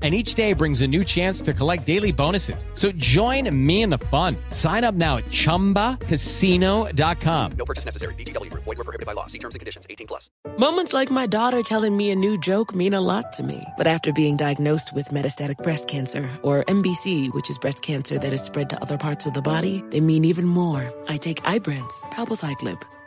and each day brings a new chance to collect daily bonuses. So join me in the fun. Sign up now at ChumbaCasino.com. No purchase necessary. VGW. Void were prohibited by law. See terms and conditions. 18 plus. Moments like my daughter telling me a new joke mean a lot to me. But after being diagnosed with metastatic breast cancer, or MBC, which is breast cancer that is spread to other parts of the body, they mean even more. I take Ibrance, palbociclib.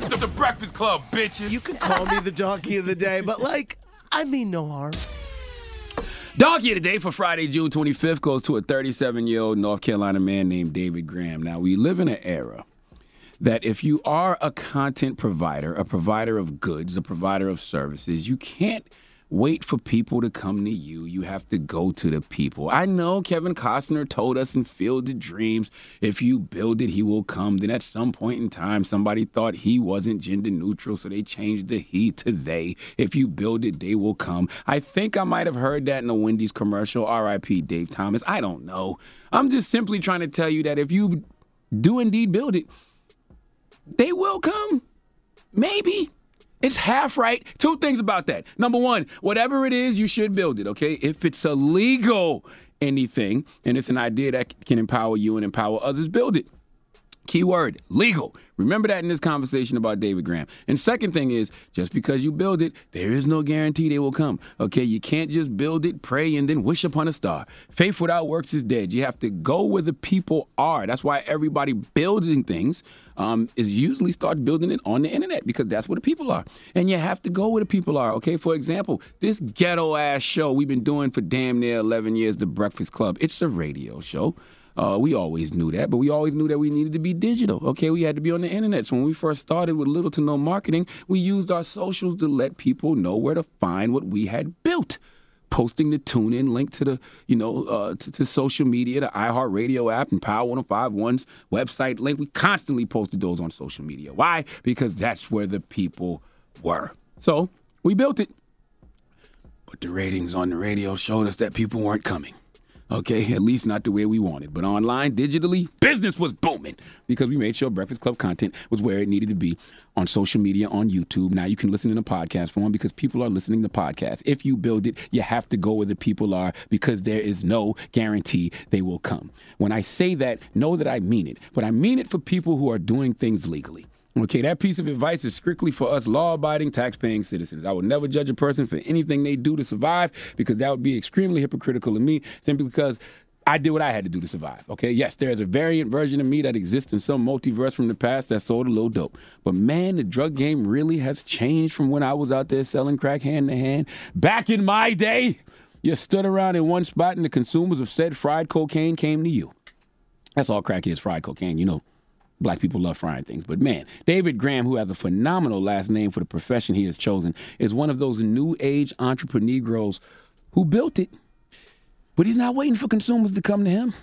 The, the Breakfast Club, bitches. You can call me the donkey of the day, but like, I mean no harm. Donkey of the day for Friday, June 25th goes to a 37 year old North Carolina man named David Graham. Now, we live in an era that if you are a content provider, a provider of goods, a provider of services, you can't wait for people to come to you. You have to go to the people. I know Kevin Costner told us in Field of Dreams, if you build it, he will come. Then at some point in time, somebody thought he wasn't gender neutral, so they changed the he to they. If you build it, they will come. I think I might have heard that in a Wendy's commercial. RIP Dave Thomas. I don't know. I'm just simply trying to tell you that if you do indeed build it, they will come. Maybe. It's half right. Two things about that. Number one, whatever it is, you should build it, okay? If it's a legal anything and it's an idea that can empower you and empower others, build it. Keyword legal. Remember that in this conversation about David Graham. And second thing is, just because you build it, there is no guarantee they will come. Okay, you can't just build it, pray, and then wish upon a star. Faith without works is dead. You have to go where the people are. That's why everybody building things um, is usually start building it on the internet because that's where the people are. And you have to go where the people are. Okay, for example, this ghetto ass show we've been doing for damn near 11 years, The Breakfast Club. It's a radio show. Uh, we always knew that, but we always knew that we needed to be digital. Okay, we had to be on the internet. So when we first started with little to no marketing, we used our socials to let people know where to find what we had built. Posting the tune in link to the, you know, uh, to, to, social media, the iHeartRadio app, and Power 1051's website link. We constantly posted those on social media. Why? Because that's where the people were. So we built it. But the ratings on the radio showed us that people weren't coming. Okay, at least not the way we wanted. But online, digitally, business was booming because we made sure Breakfast Club content was where it needed to be on social media, on YouTube. Now you can listen in a podcast form because people are listening to podcasts. If you build it, you have to go where the people are because there is no guarantee they will come. When I say that, know that I mean it. But I mean it for people who are doing things legally. Okay, that piece of advice is strictly for us law abiding, tax paying citizens. I would never judge a person for anything they do to survive because that would be extremely hypocritical of me simply because I did what I had to do to survive. Okay, yes, there is a variant version of me that exists in some multiverse from the past that sold a little dope. But man, the drug game really has changed from when I was out there selling crack hand to hand. Back in my day, you stood around in one spot and the consumers of said fried cocaine came to you. That's all crack is fried cocaine, you know black people love frying things. But man, David Graham, who has a phenomenal last name for the profession he has chosen, is one of those new age entrepreneurs who built it. But he's not waiting for consumers to come to him.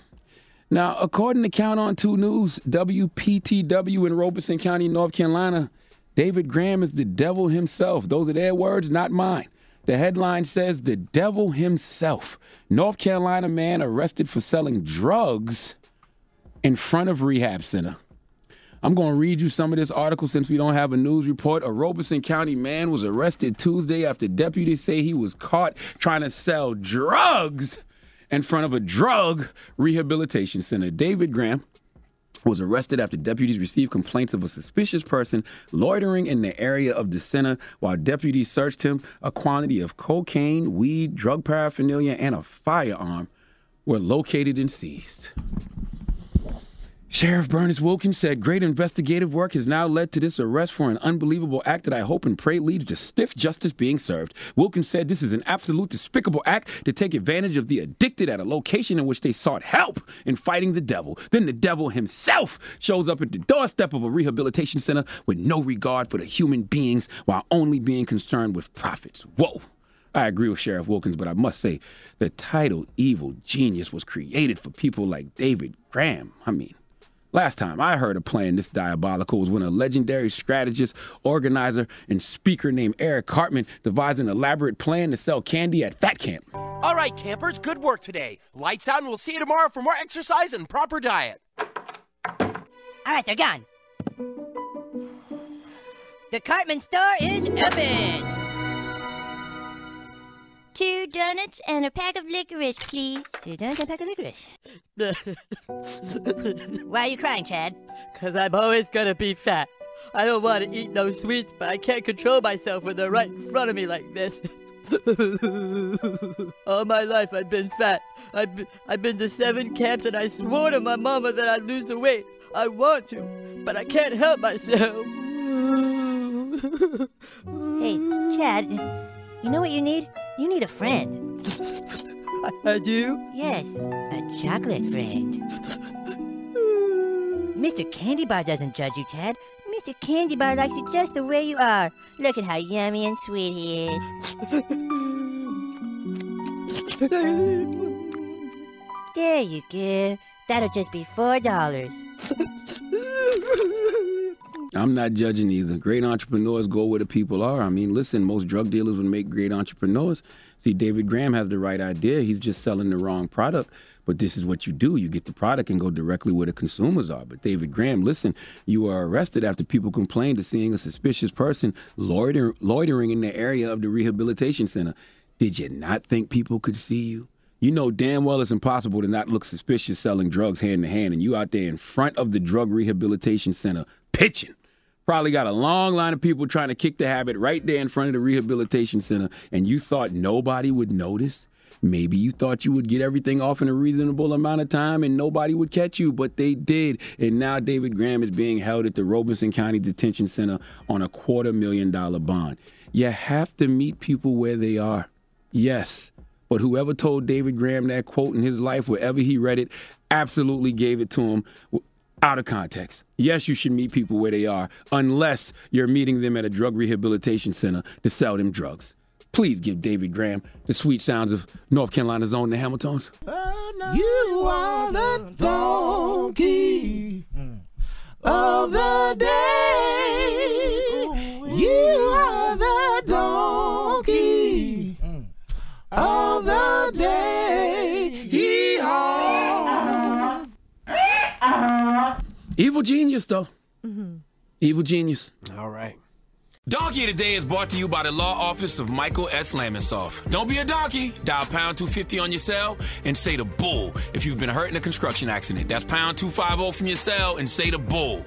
Now, according to Count on 2 News, WPTW in Robeson County, North Carolina, David Graham is the devil himself. Those are their words, not mine. The headline says the devil himself. North Carolina man arrested for selling drugs in front of rehab center. I'm going to read you some of this article since we don't have a news report. A Robeson County man was arrested Tuesday after deputies say he was caught trying to sell drugs in front of a drug rehabilitation center. David Graham was arrested after deputies received complaints of a suspicious person loitering in the area of the center while deputies searched him. A quantity of cocaine, weed, drug paraphernalia, and a firearm were located and seized. Sheriff Burnis Wilkins said great investigative work has now led to this arrest for an unbelievable act that I hope and pray leads to stiff justice being served. Wilkins said this is an absolute despicable act to take advantage of the addicted at a location in which they sought help in fighting the devil. Then the devil himself shows up at the doorstep of a rehabilitation center with no regard for the human beings while only being concerned with profits. Whoa. I agree with Sheriff Wilkins, but I must say the title Evil Genius was created for people like David Graham. I mean, Last time I heard a plan this diabolical was when a legendary strategist, organizer, and speaker named Eric Cartman devised an elaborate plan to sell candy at Fat Camp. All right, campers, good work today. Lights out, and we'll see you tomorrow for more exercise and proper diet. All right, they're gone. The Cartman store is open. Two donuts and a pack of licorice, please. Two donuts and a pack of licorice. Why are you crying, Chad? Because I'm always gonna be fat. I don't want to eat no sweets, but I can't control myself when they're right in front of me like this. All my life I've been fat. I've been, I've been to seven camps and I swore to my mama that I'd lose the weight. I want to, but I can't help myself. hey, Chad, you know what you need? You need a friend. I do? Yes, a chocolate friend. Mr. Candy Bar doesn't judge you, Chad. Mr. Candy Bar likes you just the way you are. Look at how yummy and sweet he is. there you go. That'll just be four dollars. I'm not judging either. Great entrepreneurs go where the people are. I mean, listen, most drug dealers would make great entrepreneurs. See, David Graham has the right idea. He's just selling the wrong product. But this is what you do. You get the product and go directly where the consumers are. But David Graham, listen, you are arrested after people complained of seeing a suspicious person loiter- loitering in the area of the rehabilitation center. Did you not think people could see you? You know damn well it's impossible to not look suspicious selling drugs hand to hand, and you out there in front of the drug rehabilitation center pitching. Probably got a long line of people trying to kick the habit right there in front of the rehabilitation center, and you thought nobody would notice? Maybe you thought you would get everything off in a reasonable amount of time and nobody would catch you, but they did. And now David Graham is being held at the Robeson County Detention Center on a quarter million dollar bond. You have to meet people where they are. Yes. But whoever told David Graham that quote in his life, wherever he read it, absolutely gave it to him out of context. Yes, you should meet people where they are, unless you're meeting them at a drug rehabilitation center to sell them drugs. Please give David Graham the sweet sounds of North Carolina's own the HamilTones. You are the donkey of the day. Evil genius, though. Mm-hmm. Evil genius. All right. Donkey Today is brought to you by the law office of Michael S. Lamonsoff. Don't be a donkey. Dial pound 250 on your cell and say the bull if you've been hurt in a construction accident. That's pound 250 from your cell and say the bull.